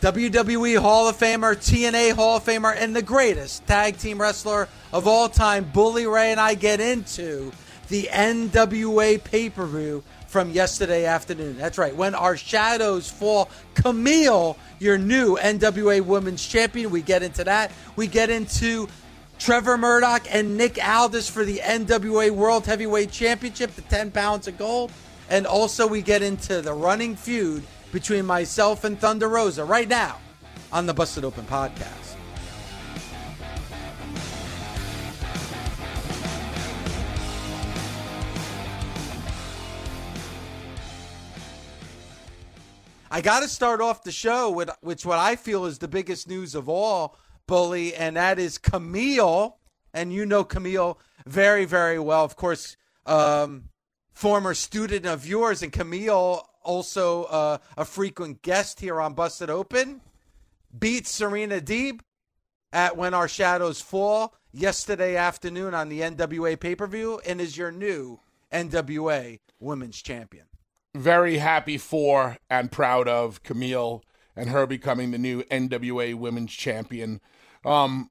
WWE Hall of Famer, TNA Hall of Famer, and the greatest tag team wrestler of all time, Bully Ray, and I get into the NWA pay per view from yesterday afternoon. That's right, when our shadows fall. Kamille, your new NWA Women's Champion. We get into that. We get into Trevor Murdoch and Nick Aldis for the NWA World Heavyweight Championship, the 10 pounds of gold. And also, we get into the running feud between myself and Thunder Rosa right now on the Busted Open podcast. I got to start off the show with which what I feel is the biggest news of all, Bully, and that is Kamille. And you know Kamille very, very well. Of course, um, former student of yours, and Kamille also uh, a frequent guest here on Busted Open. Beat Serena Deeb at When Our Shadows Fall yesterday afternoon on the NWA pay per view and is your new NWA Women's Champion very happy for and proud of Kamille and her becoming the new NWA Women's Champion. Um,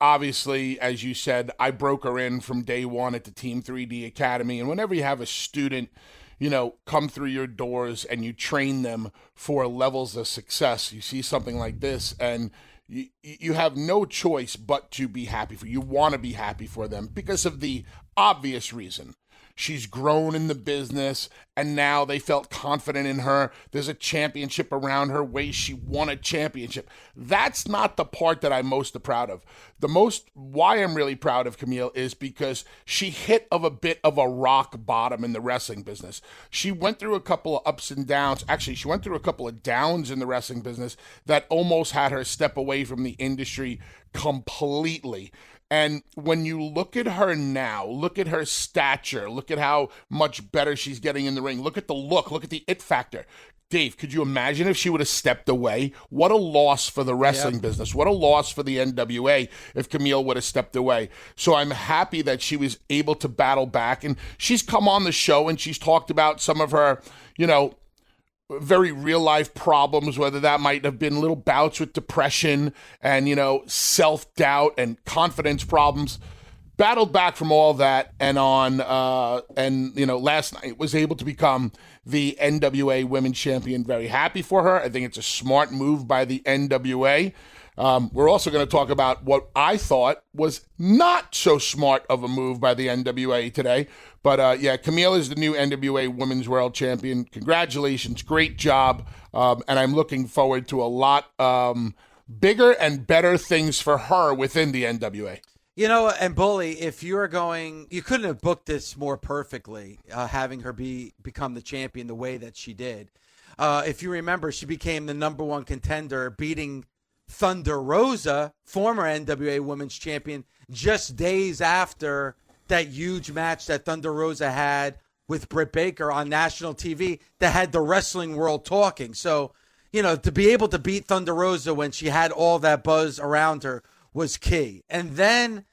obviously, as you said, I broke her in from day one at the Team 3D Academy. And whenever you have a student, you know, come through your doors and you train them for levels of success, you see something like this and you, you have no choice but to be happy for you want to be happy for them because of the obvious reason She's grown in the business, and now they felt confident in her. There's a championship around her way she won a championship. That's not the part that I'm most proud of. The most why I'm really proud of Kamille is because she hit of a bit of a rock bottom in the wrestling business. She went through a couple of ups and downs. Actually, she went through a couple of downs in the wrestling business that almost had her step away from the industry completely. And when you look at her now, look at her stature, look at how much better she's getting in the ring, look at the look, look at the it factor. Dave, could you imagine if she would have stepped away? What a loss for the wrestling yep. business. What a loss for the NWA if Kamille would have stepped away. So I'm happy that she was able to battle back. And she's come on the show and she's talked about some of her, you know, very real life problems, whether that might have been little bouts with depression and, you know, self doubt and confidence problems. Battled back from all that and on, uh, and, you know, last night was able to become the NWA Women's Champion. Very happy for her. I think it's a smart move by the NWA. Um, we're also going to talk about what I thought was not so smart of a move by the NWA today. But uh, yeah, Kamille is the new NWA Women's World Champion. Congratulations, great job, um, and I'm looking forward to a lot um, bigger and better things for her within the NWA. You know, and Bully, if you're going, you couldn't have booked this more perfectly, uh, having her be become the champion the way that she did. Uh, if you remember, she became the number one contender, beating Thunder Rosa, former NWA Women's Champion, just days after that huge match that Thunder Rosa had with Britt Baker on national TV that had the wrestling world talking. So, you know, to be able to beat Thunder Rosa when she had all that buzz around her was key. And then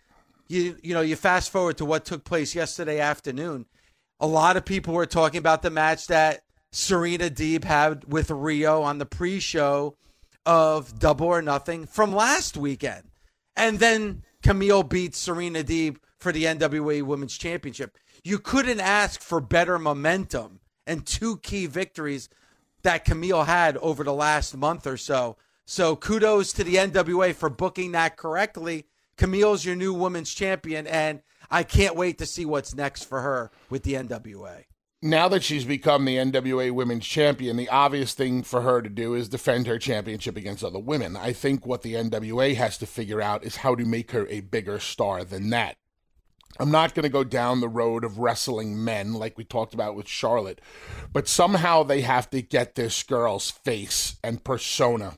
you you know you fast forward to what took place yesterday afternoon. A lot of people were talking about the match that Serena Deeb had with Riho on the pre-show of Double or Nothing from last weekend, and then Kamille beat Serena Deeb for the NWA Women's Championship. You couldn't ask for better momentum and two key victories that Kamille had over the last month or so. So kudos to the NWA for booking that correctly. Kamille's your new women's champion, and I can't wait to see what's next for her with the NWA. Now that she's become the NWA Women's Champion, the obvious thing for her to do is defend her championship against other women. I think what the NWA has to figure out is how to make her a bigger star than that. I'm not going to go down the road of wrestling men like we talked about with Charlotte, but somehow they have to get this girl's face and persona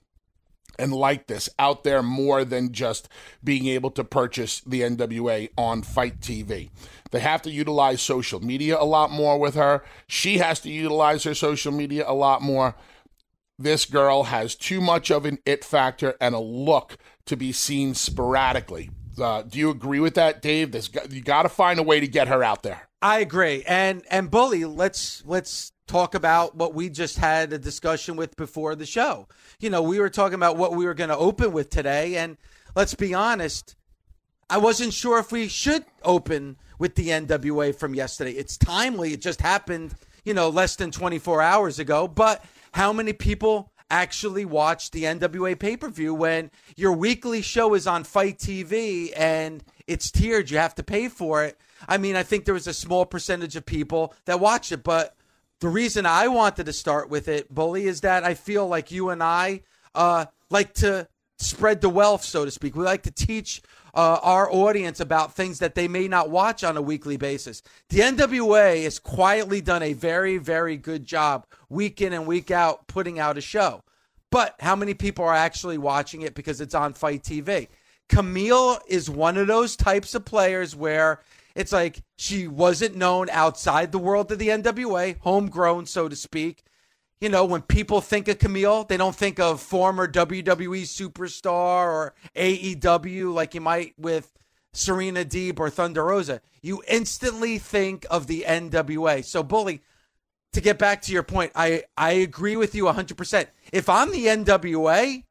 and like this out there more than just being able to purchase the NWA on FITE TV. They have to utilize social media a lot more with her. She has to utilize her social media a lot more. This girl has too much of an it factor and a look to be seen sporadically. Uh, do you agree with that, Dave? There's, you got to find a way to get her out there. I agree. And and bully, let's let's talk about what we just had a discussion with before the show. You know, we were talking about what we were going to open with today, and let's be honest, I wasn't sure if we should open with the NWA from yesterday. It's timely. It just happened, you know, less than 24 hours ago. But how many people actually watch the NWA pay per view when your weekly show is on FITE TV and it's tiered? You have to pay for it. I mean, I think there was a small percentage of people that watched it, but the reason I wanted to start with it, Bully, is that I feel like you and I uh, like to spread the wealth, so to speak. We like to teach uh, our audience about things that they may not watch on a weekly basis. The NWA has quietly done a very, very good job week in and week out putting out a show. But how many people are actually watching it because it's on FITE TV? Kamille is one of those types of players where it's like she wasn't known outside the world of the NWA, homegrown, so to speak. You know, when people think of Kamille, they don't think of former WWE superstar or AEW like you might with Serena Deeb or Thunder Rosa. You instantly think of the NWA. So, Bully, to get back to your point, I, I agree with you 100%. If I'm the NWA,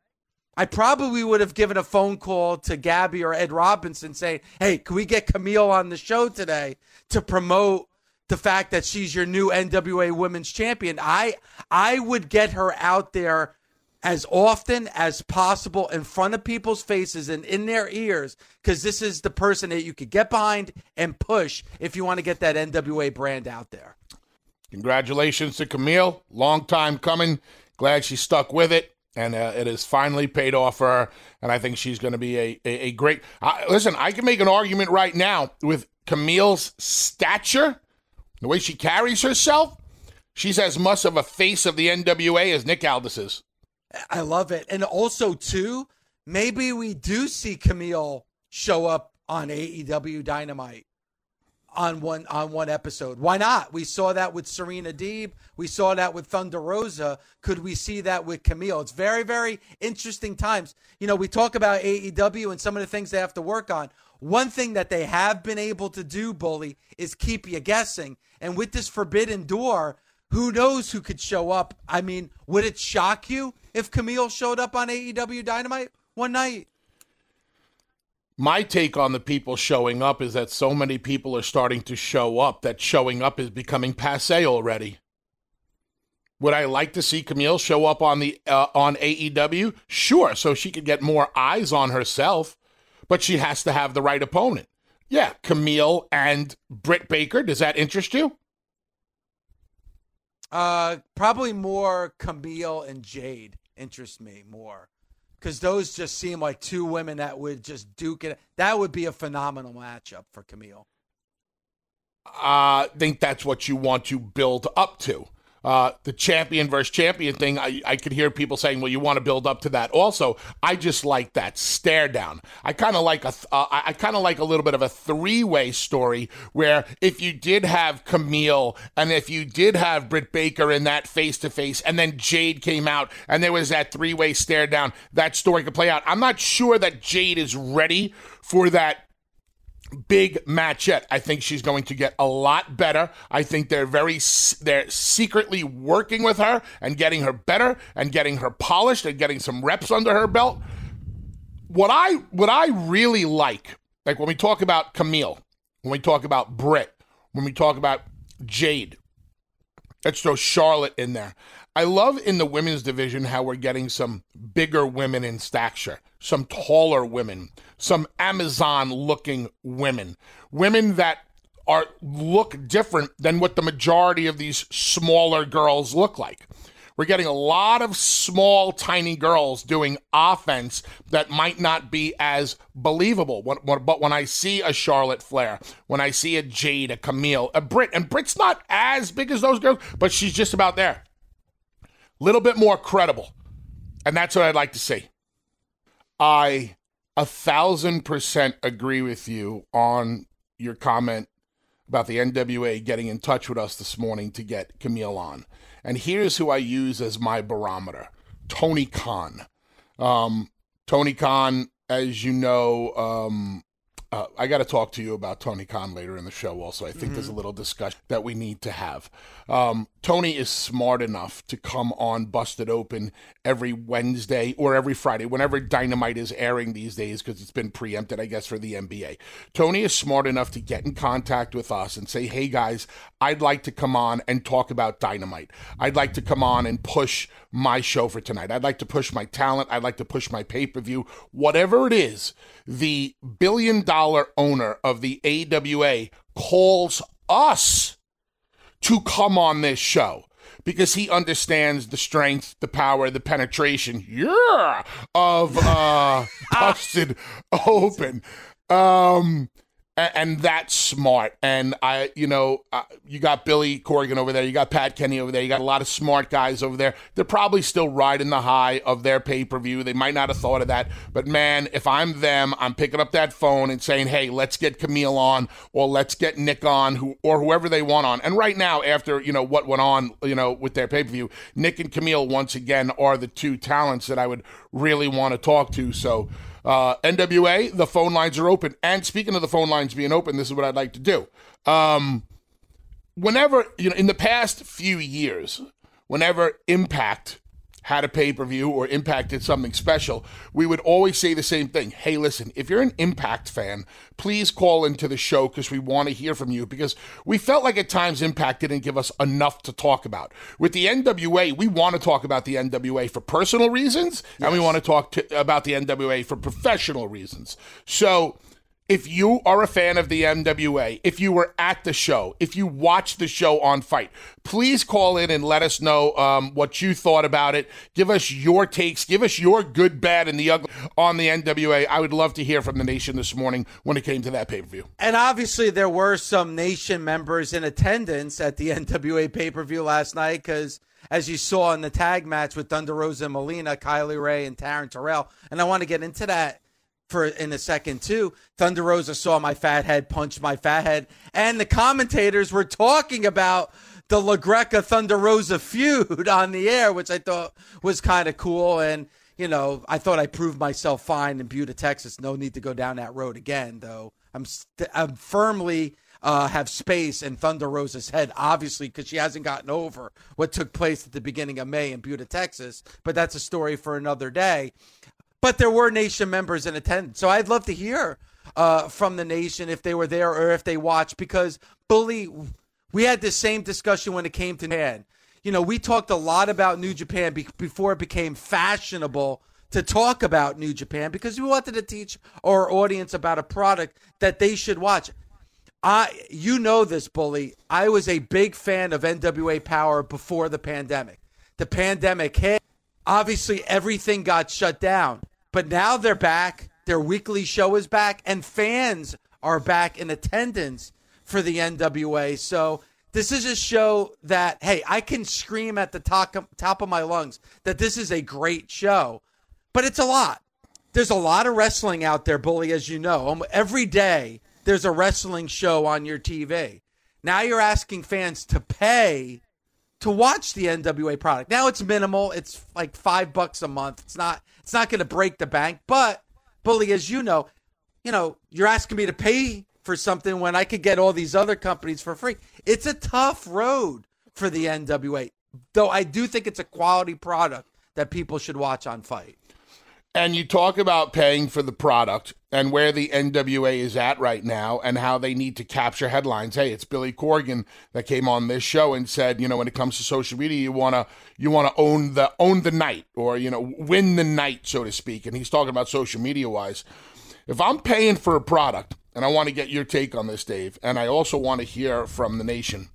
I probably would have given a phone call to Gabby or Ed Robinson saying, hey, can we get Kamille on the show today to promote the fact that she's your new NWA women's champion? I I would get her out there as often as possible in front of people's faces and in their ears because this is the person that you could get behind and push if you want to get that NWA brand out there. Congratulations to Kamille. Long time coming. Glad she stuck with it and uh, it has finally paid off for her. And I think she's going to be a, a, a great. Uh, listen, I can make an argument right now with Kamille's stature, the way she carries herself. She's as much of a face of the NWA as Nick Aldis is. I love it. And also, too, maybe we do see Kamille show up on AEW Dynamite on one on one episode. Why not? We saw that with Serena Deeb. We saw that with Thunder Rosa. Could we see that with Kamille? It's very very interesting times. You know, we talk about AEW and some of the things they have to work on. One thing that they have been able to do, bully, is keep you guessing. And with this forbidden door, who knows who could show up? I mean, would it shock you if Kamille showed up on AEW Dynamite one night? My take on the people showing up is that so many people are starting to show up that showing up is becoming passe already. Would I like to see Kamille show up on the uh, on AEW? Sure, so she could get more eyes on herself, but she has to have the right opponent. Yeah, Kamille and Britt Baker. Does that interest you? Uh, probably more Kamille and Jade interest me more because those just seem like two women that would just duke it. That would be a phenomenal matchup for Kamille. I think that's what you want to build up to uh, the champion versus champion thing, I, I could hear people saying, well, you want to build up to that. Also, I just like that stare down. I kind of like a, uh, I kind of like a little bit of a three way story where if you did have Kamille and if you did have Britt Baker in that face to face, and then Jade came out and there was that three way stare down, that story could play out. I'm not sure that Jade is ready for that big match yet. I think she's going to get a lot better. I think they're very they're secretly working with her and getting her better and getting her polished and getting some reps under her belt. What I what I really like, like when we talk about Kamille, when we talk about Britt, when we talk about Jade, let's throw Charlotte in there. I love in the women's division how we're getting some bigger women in stature, some taller women, some Amazon looking women, women that are look different than what the majority of these smaller girls look like. We're getting a lot of small, tiny girls doing offense that might not be as believable. But when I see a Charlotte Flair, when I see a Jade, a Kamille, a Britt, and Britt's not as big as those girls, but she's just about there. A little bit more credible. And that's what I'd like to see. I a thousand percent agree with you on your comment about the NWA getting in touch with us this morning to get Kamille on. And here's who I use as my barometer Tony Khan. Um, Tony Khan, as you know, um, uh, I got to talk to you about Tony Khan later in the show. Also, I think mm-hmm. there's a mm-hmm. little discussion that we need to have. Um, Tony is smart enough to come on Busted Open every Wednesday or every Friday, whenever Dynamite is airing these days, because it's been preempted, I guess, for the NBA. Tony is smart enough to get in contact with us and say, "Hey guys, I'd like to come on and talk about Dynamite. I'd like to come on and push my show for tonight. I'd like to push my talent. I'd like to push my pay per view, whatever it is." The billion dollar dollar owner of the AWA calls us to come on this show because he understands the strength, the power, the penetration, yeah, of uh, Busted Open. Um, and, that's smart. And I, you know, uh, you got Billy Corgan over there, you got Pat Kenney over there, you got a lot of smart guys over there. They're probably still riding the high of their pay per view. They might not have thought of that, but man, if I'm them, I'm picking up that phone and saying, "Hey, let's get Kamille on, or let's get Nick on, who or whoever they want on." And right now, after you know what went on, you know, with their pay per view, Nick and Kamille once again are the two talents that I would really want to talk to. So. Uh, NWA, the phone lines are open. And speaking of the phone lines being open, this is what I'd like to do. Um, whenever, you know, in the past few years, whenever Impact had a pay per view or Impact did something special, we would always say the same thing. Hey, listen, if you're an Impact fan, please call into the show because we want to hear from you because we felt like at times Impact didn't give us enough to talk about. With the NWA, we want to talk about the NWA for personal reasons yes. and we want to talk about the NWA for professional reasons. So, if you are a fan of the NWA, if you were at the show, if you watched the show on FITE, please call in and let us know um, what you thought about it. Give us your takes. Give us your good, bad, and the ugly on the NWA. I would love to hear from the nation this morning when it came to that pay per view. And obviously, there were some nation members in attendance at the NWA pay per view last night because as you saw in the tag match with Thunder Rosa and Melina, Kylie Rae and Taryn Terrell. And I want to get into that for in a second too. Thunder Rosa saw my fat head, punched my fat head, and the commentators were talking about the LaGreca Thunder Rosa feud on the air, which I thought was kind of cool. And you know, I thought I proved myself fine in Buda, Texas. No need to go down that road again, though. I'm st- I'm firmly uh, have space in Thunder Rosa's head, obviously, because she hasn't gotten over what took place at the beginning of May in Buda, Texas. But that's a story for another day but there were nation members in attendance. So I'd love to hear uh, from the nation if they were there or if they watched because bully we had the same discussion when it came to Japan. You know, we talked a lot about New Japan be- before it became fashionable to talk about New Japan because we wanted to teach our audience about a product that they should watch. I you know this bully. I was a big fan of NWA Power before the pandemic. The pandemic hit. Obviously everything got shut down. But now they're back. Their weekly show is back, and fans are back in attendance for the NWA. So this is a show that, hey, I can scream at the top, top of my lungs that this is a great show, but it's a lot. There's a lot of wrestling out there, Bully, as you know. Every day there's a wrestling show on your TV. Now you're asking fans to pay to watch the NWA product. Now it's minimal. It's like five bucks a month. It's not it's not going to break the bank. But bully, as you know, you know you're asking me to pay for something when I could get all these other companies for free. It's a tough road for the NWA, though I do think it's a quality product that people should watch on FITE. And you talk about paying for the product and where the NWA is at right now and how they need to capture headlines. Hey, it's Billy Corgan that came on this show and said, you know, when it comes to social media, you want to you want to own the own the night or you know, win the night, so to speak. And he's talking about social media wise. If I'm paying for a product, and I want to get your take on this, Dave, and I also want to hear from the nation.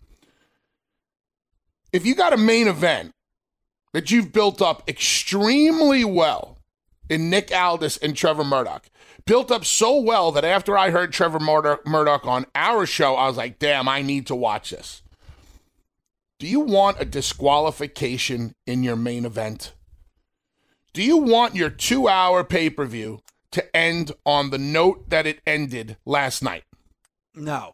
If you got a main event that you've built up extremely well in Nick Aldis and Trevor Murdoch. Built up so well that after I heard Trevor Murdoch, Murdoch on our show, I was like, damn, I need to watch this. Do you want a disqualification in your main event? Do you want your two hour pay per view to end on the note that it ended last night? No.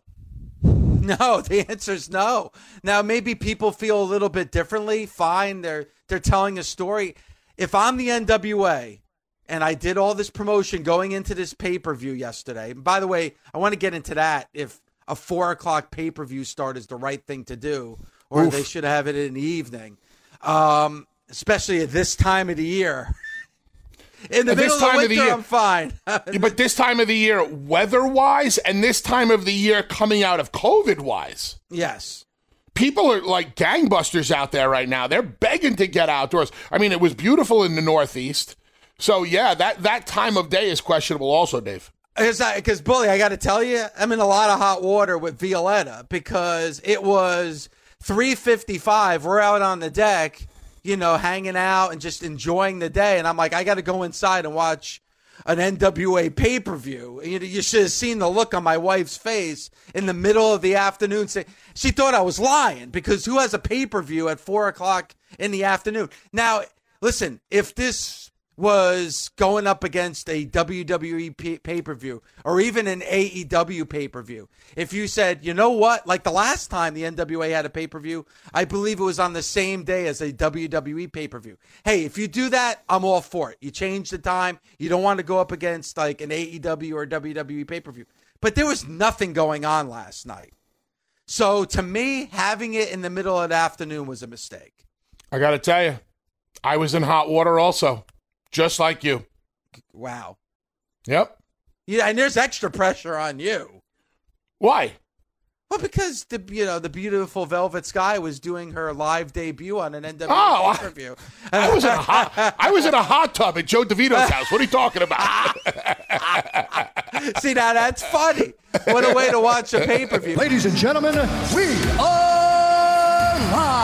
No, the answer is no. Now maybe people feel a little bit differently. Fine, they're they're telling a story. If I'm the NWA and I did all this promotion going into this pay per view yesterday. And by the way, I want to get into that if a four o'clock pay per view start is the right thing to do, or Oof. they should have it in the evening, um, especially at this time of the year. In the at middle of, the winter, of the year, I'm fine. but this time of the year, weather wise, and this time of the year coming out of COVID wise. Yes. People are like gangbusters out there right now. They're begging to get outdoors. I mean, it was beautiful in the Northeast. So yeah, that that time of day is questionable, also, Dave. Because bully, I got to tell you, I'm in a lot of hot water with Violetta because it was 3:55. We're out on the deck, you know, hanging out and just enjoying the day, and I'm like, I got to go inside and watch an NWA pay per view. You, you should have seen the look on my wife's face in the middle of the afternoon. Say, she thought I was lying because who has a pay per view at four o'clock in the afternoon? Now, listen, if this was going up against a WWE pay per view or even an AEW pay per view. If you said, you know what, like the last time the NWA had a pay per view, I believe it was on the same day as a WWE pay per view. Hey, if you do that, I'm all for it. You change the time. You don't want to go up against like an AEW or WWE pay per view. But there was nothing going on last night. So to me, having it in the middle of the afternoon was a mistake. I got to tell you, I was in hot water also just like you. Wow. Yep. Yeah, and there's extra pressure on you. Why? Well, because the you know the beautiful Velvet Sky was doing her live debut on an NWA oh, pay-per-view. I, I was in a hot I was in a hot tub at Joe DeVito's house. What are you talking about? See now that's funny. What a way to watch a pay per view. Ladies and gentlemen, we are live.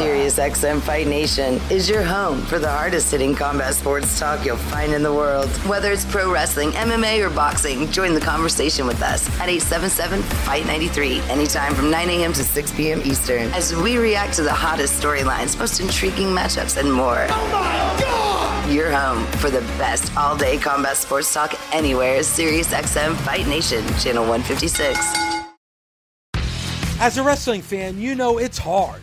SiriusXM Fight Nation is your home for the hardest hitting combat sports talk you'll find in the world. Whether it's pro wrestling, MMA, or boxing, join the conversation with us at 877 Fight 93, anytime from 9 a.m. to 6 p.m. Eastern, as we react to the hottest storylines, most intriguing matchups, and more. Oh my God! Your home for the best all day combat sports talk anywhere is SiriusXM Fight Nation, Channel 156. As a wrestling fan, you know it's hard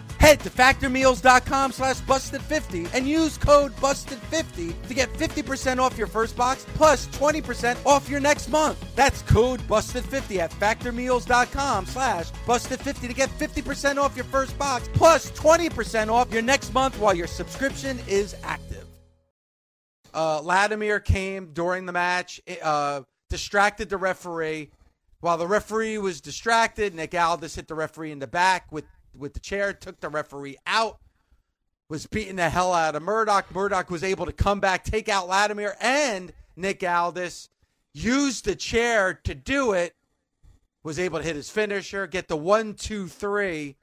Head to factormeals.com slash busted50 and use code busted50 to get 50% off your first box plus 20% off your next month. That's code busted50 at factormeals.com slash busted50 to get 50% off your first box plus 20% off your next month while your subscription is active. Uh, Latimer came during the match, uh, distracted the referee. While the referee was distracted, Nick Aldis hit the referee in the back with with the chair, took the referee out, was beating the hell out of Murdoch. Murdoch was able to come back, take out Latimer and Nick Aldis, used the chair to do it, was able to hit his finisher, get the one, two, three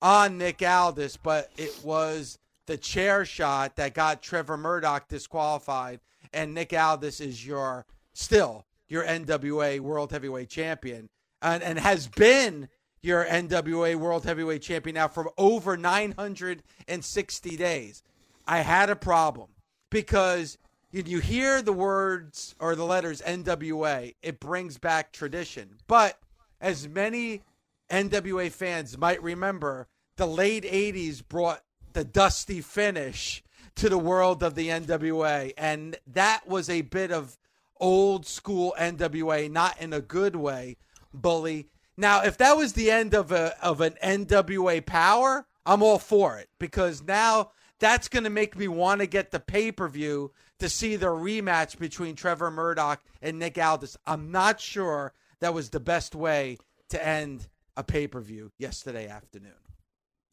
on Nick Aldis, but it was the chair shot that got Trevor Murdoch disqualified, and Nick Aldis is your still your NWA World Heavyweight Champion, and, and has been your NWA World Heavyweight Champion now for over 960 days. I had a problem because you hear the words or the letters NWA, it brings back tradition. But as many NWA fans might remember, the late 80s brought the dusty finish to the world of the NWA. And that was a bit of old school NWA, not in a good way, bully. Now, if that was the end of a of an NWA power, I'm all for it because now that's going to make me want to get the pay per view to see the rematch between Trevor Murdoch and Nick Aldis. I'm not sure that was the best way to end a pay per view yesterday afternoon.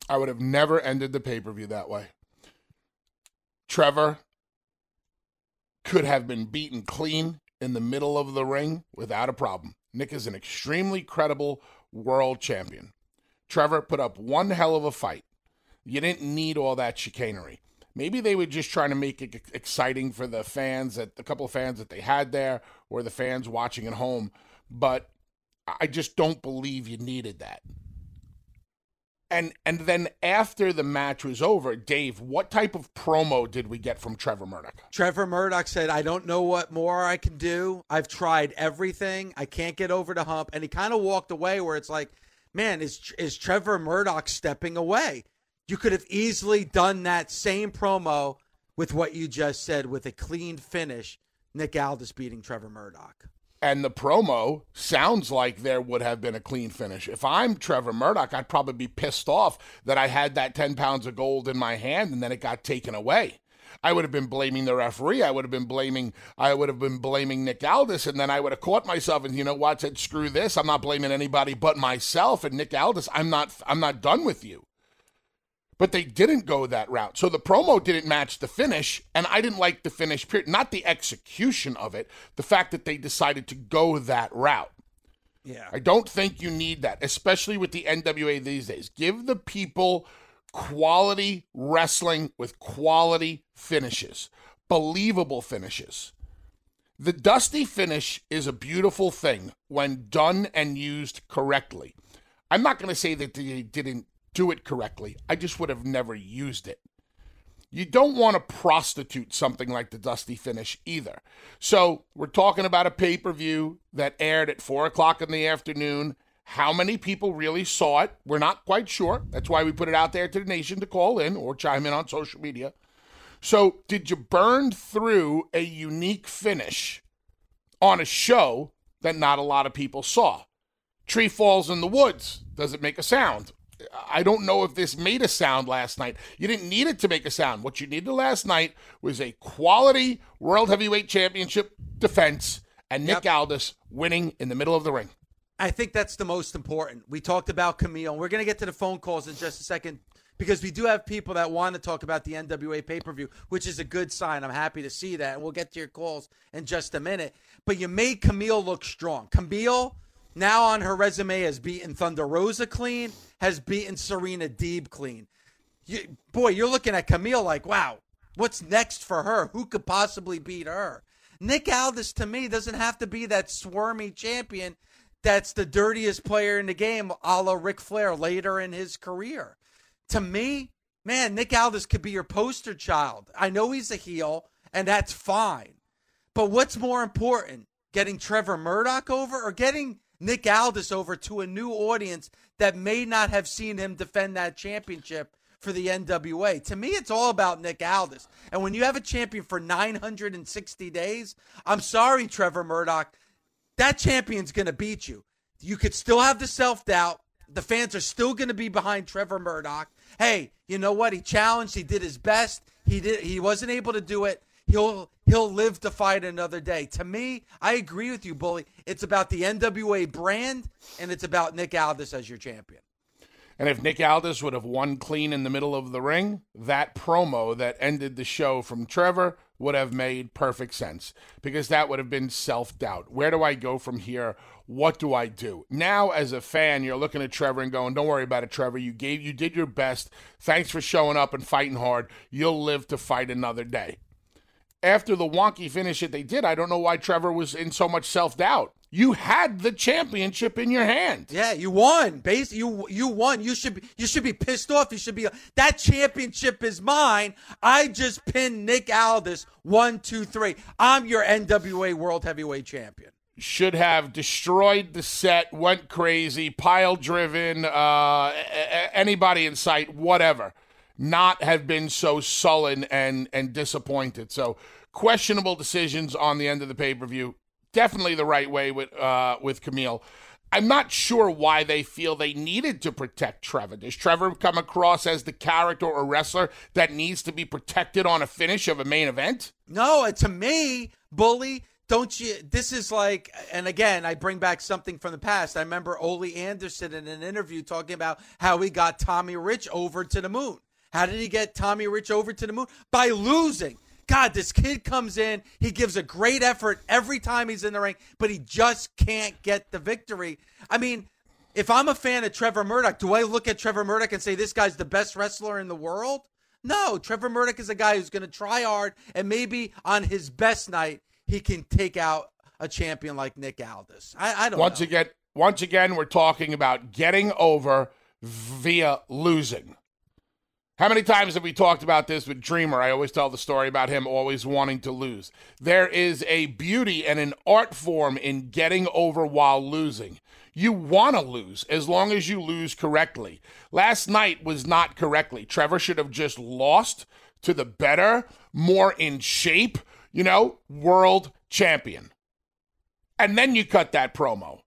I would have never ended the pay per view that way. Trevor could have been beaten clean in the middle of the ring without a problem. Nick is an extremely credible world champion. Trevor put up one hell of a fight. You didn't need all that chicanery. Maybe they were just trying to make it exciting for the fans that the couple of fans that they had there or the fans watching at home, but I just don't believe you needed that. And and then after the match was over, Dave, what type of promo did we get from Trevor Murdoch? Trevor Murdoch said, "I don't know what more I can do. I've tried everything. I can't get over the hump." And he kind of walked away where it's like, "Man, is is Trevor Murdoch stepping away?" You could have easily done that same promo with what you just said with a clean finish. Nick Aldis beating Trevor Murdoch and the promo sounds like there would have been a clean finish. If I'm Trevor Murdoch, I'd probably be pissed off that I had that 10 pounds of gold in my hand and then it got taken away. I would have been blaming the referee. I would have been blaming. I would have been blaming Nick Aldis, and then I would have caught myself. And you know what? Said screw this. I'm not blaming anybody but myself and Nick Aldis. I'm not. I'm not done with you. But they didn't go that route. So the promo didn't match the finish, and I didn't like the finish, period. Not the execution of it, the fact that they decided to go that route. Yeah. I don't think you need that, especially with the NWA these days. Give the people quality wrestling with quality finishes, believable finishes. The dusty finish is a beautiful thing when done and used correctly. I'm not going to say that they didn't do it correctly. I just would have never used it. You don't want to prostitute something like the Dusty Finish either. So, we're talking about a pay per view that aired at 4 o'clock in the afternoon How many people really saw it? We're not quite sure. That's why we put it out there to the nation to call in or chime in on social media. So, did you burn through a unique finish on a show that not a lot of people saw? Tree falls in the woods. Does it make a sound? I don't know if this made a sound last night. You didn't need it to make a sound. What you needed last night was a quality World Heavyweight Championship defense and Nick yep. Aldis winning in the middle of the ring. I think that's the most important. We talked about Kamille. and We're going to get to the phone calls in just a second because we do have people that want to talk about the NWA pay per view, which is a good sign. I'm happy to see that. And we'll get to your calls in just a minute. But you made Kamille look strong. Kamille, now on her resume, has beaten Thunder Rosa clean, has beaten Serena Deeb clean. You, boy, you're looking at Kamille like, wow, what's next for her? Who could possibly beat her? Nick Aldis, to me, doesn't have to be that swarmy champion that's the dirtiest player in the game, a la Ric Flair later in his career. To me, man, Nick Aldis could be your poster child. I know he's a heel, and that's fine. But what's more important, getting Trevor Murdoch over or getting Nick Aldis over to a new audience that may not have seen him defend that championship for the NWA. To me, it's all about Nick Aldis. And when you have a champion for 960 days, I'm sorry, Trevor Murdoch, that champion's going to beat you. You could still have the self doubt. The fans are still going to be behind Trevor Murdoch. Hey, you know what? He challenged. He did his best. He did. He wasn't able to do it. He'll he'll live to fight another day. To me, I agree with you, Bully. It's about the NWA brand, and it's about Nick Aldis as your champion. And if Nick Aldis would have won clean in the middle of the ring, that promo that ended the show from Trevor would have made perfect sense because that would have been self doubt. Where do I go from here? What do I do? Now, as a fan, you're looking at Trevor and going, Don't worry about it, Trevor. You gave, you did your best. Thanks for showing up and fighting hard. You'll live to fight another day. After the wonky finish that they did, I don't know why Trevor was in so much self doubt. You had the championship in your hand. Yeah, you won. Base you you won. You should be you should be pissed off. You should be that championship is mine. I just pinned Nick Aldis one, two, three. I'm your NWA World Heavyweight Champion. Should have destroyed the set, went crazy, pile driven, uh, anybody in sight, whatever. Not have been so sullen and and disappointed. So questionable decisions on the end of the pay per view definitely the right way with uh, with Kamille. I'm not sure why they feel they needed to protect Trevor. Does Trevor come across as the character or wrestler that needs to be protected on a finish of a main event? No, to me, bully. Don't you? This is like, and again, I bring back something from the past. I remember Ole Anderson in an interview talking about how he got Tommy Rich over to the moon. How did he get Tommy Rich over to the moon? By losing. God, this kid comes in, he gives a great effort every time he's in the ring, but he just can't get the victory. I mean, if I'm a fan of Trevor Murdoch, do I look at Trevor Murdoch and say this guy's the best wrestler in the world? No, Trevor Murdoch is a guy who's going to try hard, and maybe on his best night, he can take out a champion like Nick Aldis. I, I don't once know. again, once again, we're talking about getting over via losing. How many times have we talked about this with Dreamer? I always tell the story about him always wanting to lose. There is a beauty and an art form in getting over while losing. You want to lose as long as you lose correctly. Last night was not correctly. Trevor should have just lost to the better, more in shape, you know, world champion. And then you cut that promo.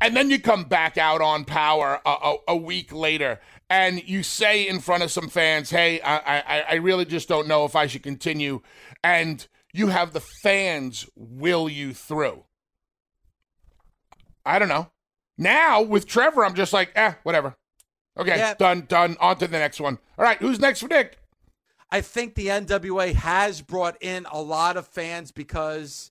And then you come back out on power a, a, a week later and you say in front of some fans, "Hey, I, I, I really just don't know if I should continue," and you have the fans will you through. I don't know. Now with Trevor, I'm just like, eh, whatever. Okay, yeah. done, done. On to the next one. All right, who's next for Nick? I think the NWA has brought in a lot of fans because,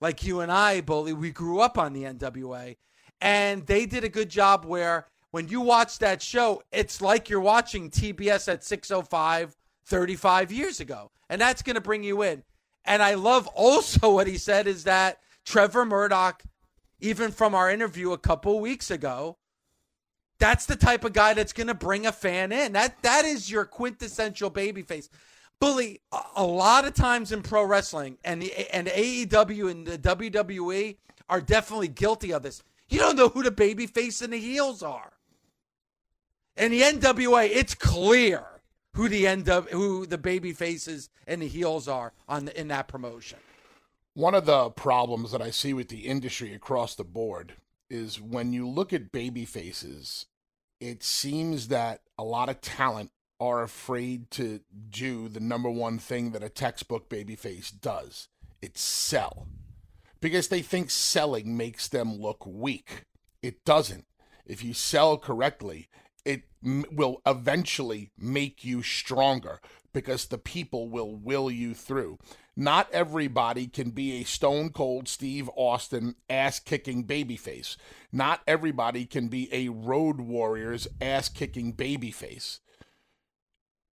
like you and I, Bully, we grew up on the NWA, and they did a good job where when you watch that show, it's like you're watching TBS at 605 35 years ago. And that's going to bring you in. And I love also what he said is that Trevor Murdoch, even from our interview a couple weeks ago, that's the type of guy that's going to bring a fan in. That that is your quintessential babyface. Bully, a lot of times in pro wrestling and the and AEW and the WWE are definitely guilty of this You don't know who the baby face and the heels are. In the NWA, it's clear who the NW, who the baby faces and the heels are on the, in that promotion. One of the problems that I see with the industry across the board is when you look at baby faces, it seems that a lot of talent are afraid to do the number one thing that a textbook baby face does. It's sell. Because they think selling makes them look weak. It doesn't. If you sell correctly, it m- will eventually make you stronger because the people will will you through. Not everybody can be a stone cold Steve Austin ass kicking babyface. Not everybody can be a Road Warriors ass kicking babyface.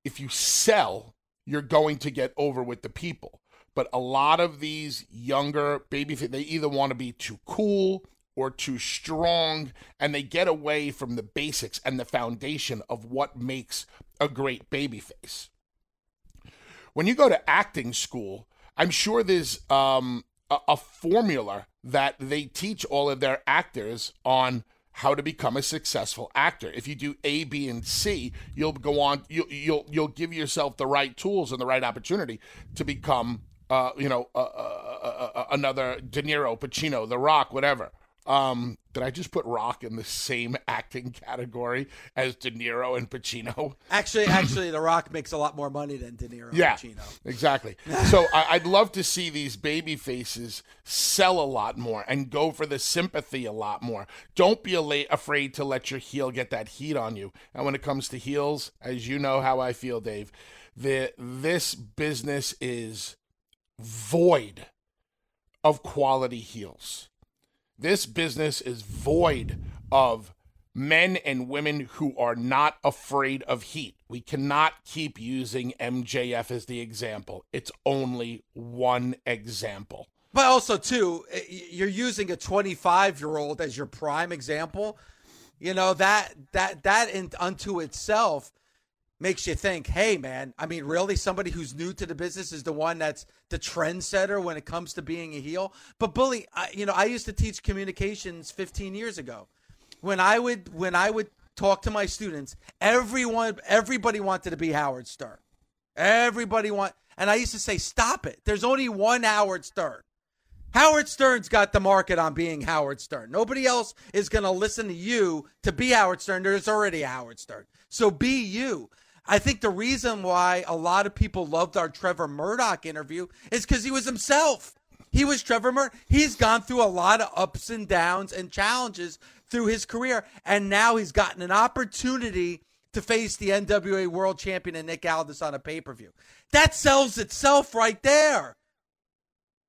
If you sell, you're going to get over with the people. But a lot of these younger babyface, they either want to be too cool or too strong, and they get away from the basics and the foundation of what makes a great babyface. When you go to acting school, I'm sure there's um, a, a formula that they teach all of their actors on how to become a successful actor. If you do A, B, and C, you'll go on. You'll you'll you'll give yourself the right tools and the right opportunity to become, uh, you know, uh, uh, uh, another De Niro, Pacino, The Rock, whatever. Um, did I just put Rock in the same acting category as De Niro and Pacino? Actually, actually, The Rock makes a lot more money than De Niro Yeah, and Pacino. exactly. so I, I'd love to see these baby faces sell a lot more and go for the sympathy a lot more. Don't be ala- afraid to let your heel get that heat on you. And when it comes to heels, as you know how I feel, Dave, the this business is void of quality heels. This business is void of men and women who are not afraid of heat. We cannot keep using MJF as the example. It's only one example. But also, too, eh, you're using a 25 year old as your prime example. You know that that that in, unto itself makes you think, hey, man. I mean, really, somebody who's new to the business is the one that's the trendsetter when it comes to being a heel. But bully, I, you know, I used to teach communications 15 years ago. When I would when I would talk to my students, everyone everybody wanted to be Howard Stern. Everybody want, and I used to say, stop it. There's only one Howard Stern. Howard Stern's got the market on being Howard Stern. Nobody else is going to listen to you to be Howard Stern. There's already Howard Stern. So be you. I think the reason why a lot of people loved our Trevor Murdoch interview is because he was himself. He was Trevor Murdoch. He's gone through a lot of ups and downs and challenges through his career, and now he's gotten an opportunity to face the NWA World Champion and Nick Aldis on a pay per view. That sells itself right there.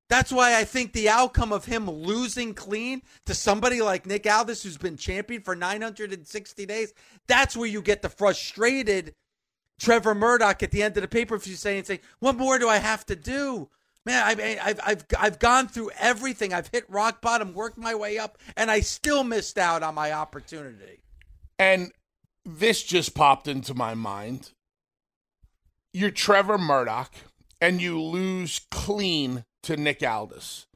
That's why I think the outcome of him losing clean to somebody like Nick Aldis, who's been champion for 960 days, that's where you get the frustrated Trevor Murdoch at the end of the pay per view saying, saying, What more do I have to do? Man, I, I've, I've, I've gone through everything. I've hit rock bottom, worked my way up, and I still missed out on my opportunity. And this just popped into my mind. You're Trevor Murdoch, and you lose clean to Nick Aldis.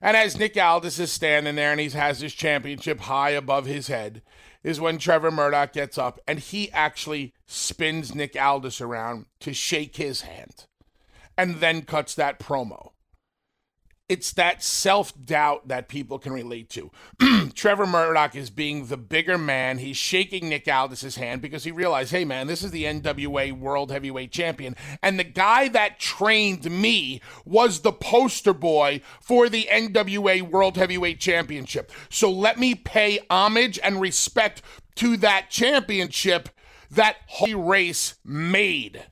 And as Nick Aldis is standing there and he has his championship high above his head, is when Trevor Murdoch gets up and he actually spins Nick Aldis around to shake his hand and then cuts that promo. It's that self doubt that people can relate to. Trevor Murdoch is being the bigger man. He's shaking Nick Aldis's hand because he realized, hey, man, this is the NWA World Heavyweight Champion. And the guy that trained me was the poster boy for the NWA World Heavyweight Championship. So let me pay homage and respect to that championship that Harley Race made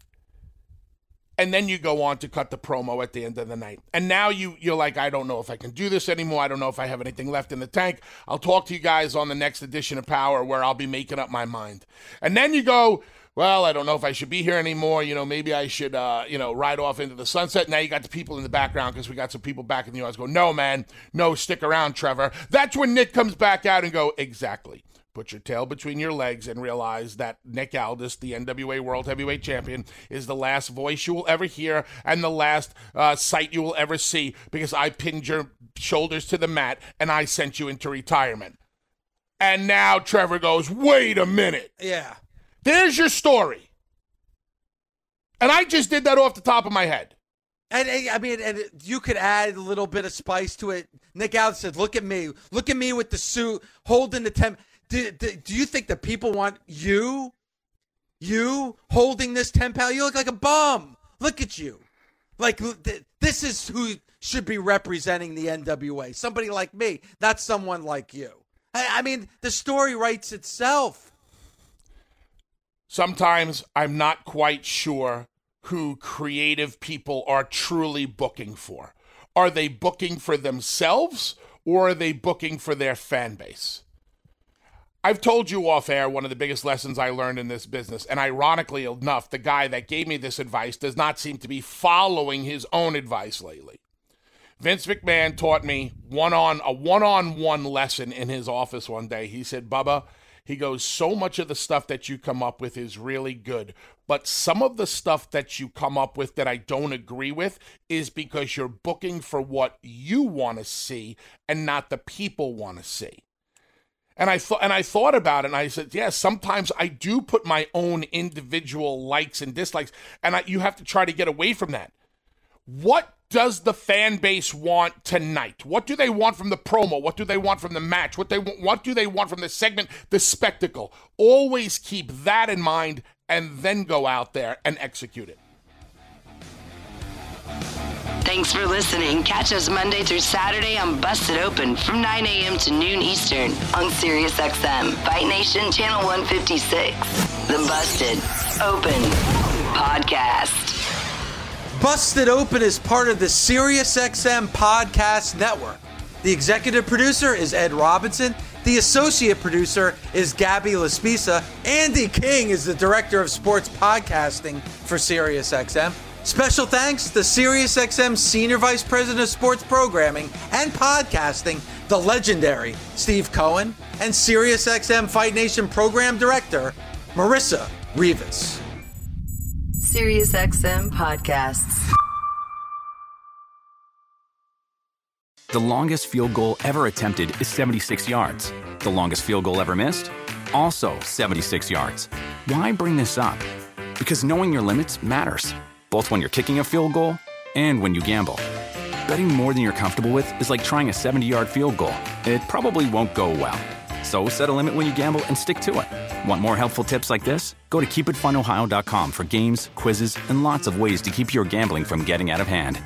and then you go on to cut the promo at the end of the night. And now you you're like, I don't know if I can do this anymore. I don't know if I have anything left in the tank. I'll talk to you guys on the next edition of Power where I'll be making up my mind. And then you go, well, I don't know if I should be here anymore. You know, maybe I should, uh, you know, ride off into the sunset. Now you got the people in the background because we got some people back in the audience go, no, man, no, stick around, Trevor. That's when Nick comes back out and go, exactly. Put your tail between your legs and realize that Nick Aldis, the NWA World Heavyweight Champion, is the last voice you will ever hear and the last uh, sight you will ever see because I pinned your shoulders to the mat and I sent you into retirement. And now Trevor goes, wait a minute. Yeah. There's your story. And I just did that off the top of my head. And, and, I mean, and you could add a little bit of spice to it. Nick Aldis said, "Look at me, look at me with the suit, holding the temp." Do, do, do you think that people want you, you holding this ten pound? You look like a bum. Look at you. Like th- this is who should be representing the NWA. Somebody like me, not someone like you. I, I mean, the story writes itself. Sometimes I'm not quite sure who creative people are truly booking for. Are they booking for themselves or are they booking for their fan base? I've told you off air one of the biggest lessons I learned in this business, and ironically enough, the guy that gave me this advice does not seem to be following his own advice lately. Vince McMahon taught me one on a one-on-one lesson in his office one day. He said, "Bubba, he goes, so much of the stuff that you come up with is really good, but some of the stuff that you come up with that I don't agree with is because you're booking for what you want to see and not the people want to see." And I thought and I thought about it and I said, yeah, sometimes I do put my own individual likes and dislikes and I, you have to try to get away from that. What does the fan base want tonight? What do they want from the promo? What do they want from the match? What they what do they want from the segment, the spectacle? Always keep that in mind and then go out there and execute it. Thanks for listening. Catch us Monday through Saturday on Busted Open from 9 a.m. to noon Eastern on SiriusXM, Fight Nation Channel 156. The Busted Open Podcast. Busted Open is part of the SiriusXM Podcast Network. The executive producer is Ed Robinson. The associate producer is Gabby Laspisa. Andy King is the director of sports podcasting for SiriusXM. Special thanks to SiriusXM Senior Vice President of Sports Programming and Podcasting, the legendary Steve Cohen, and SiriusXM Fight Nation Program Director, Marissa Rivas. SiriusXM Podcasts. The longest field goal ever attempted is 76 yards. The longest field goal ever missed? Also 76 yards. Why bring this up? Because knowing your limits matters, both when you're kicking a field goal and when you gamble. Betting more than you're comfortable with is like trying a 70 yard field goal, it probably won't go well. So set a limit when you gamble and stick to it. Want more helpful tips like this? Go to keepitfunohio.com for games, quizzes, and lots of ways to keep your gambling from getting out of hand.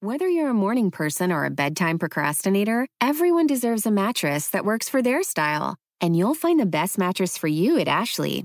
Whether you're a morning person or a bedtime procrastinator, everyone deserves a mattress that works for their style. And you'll find the best mattress for you at Ashley.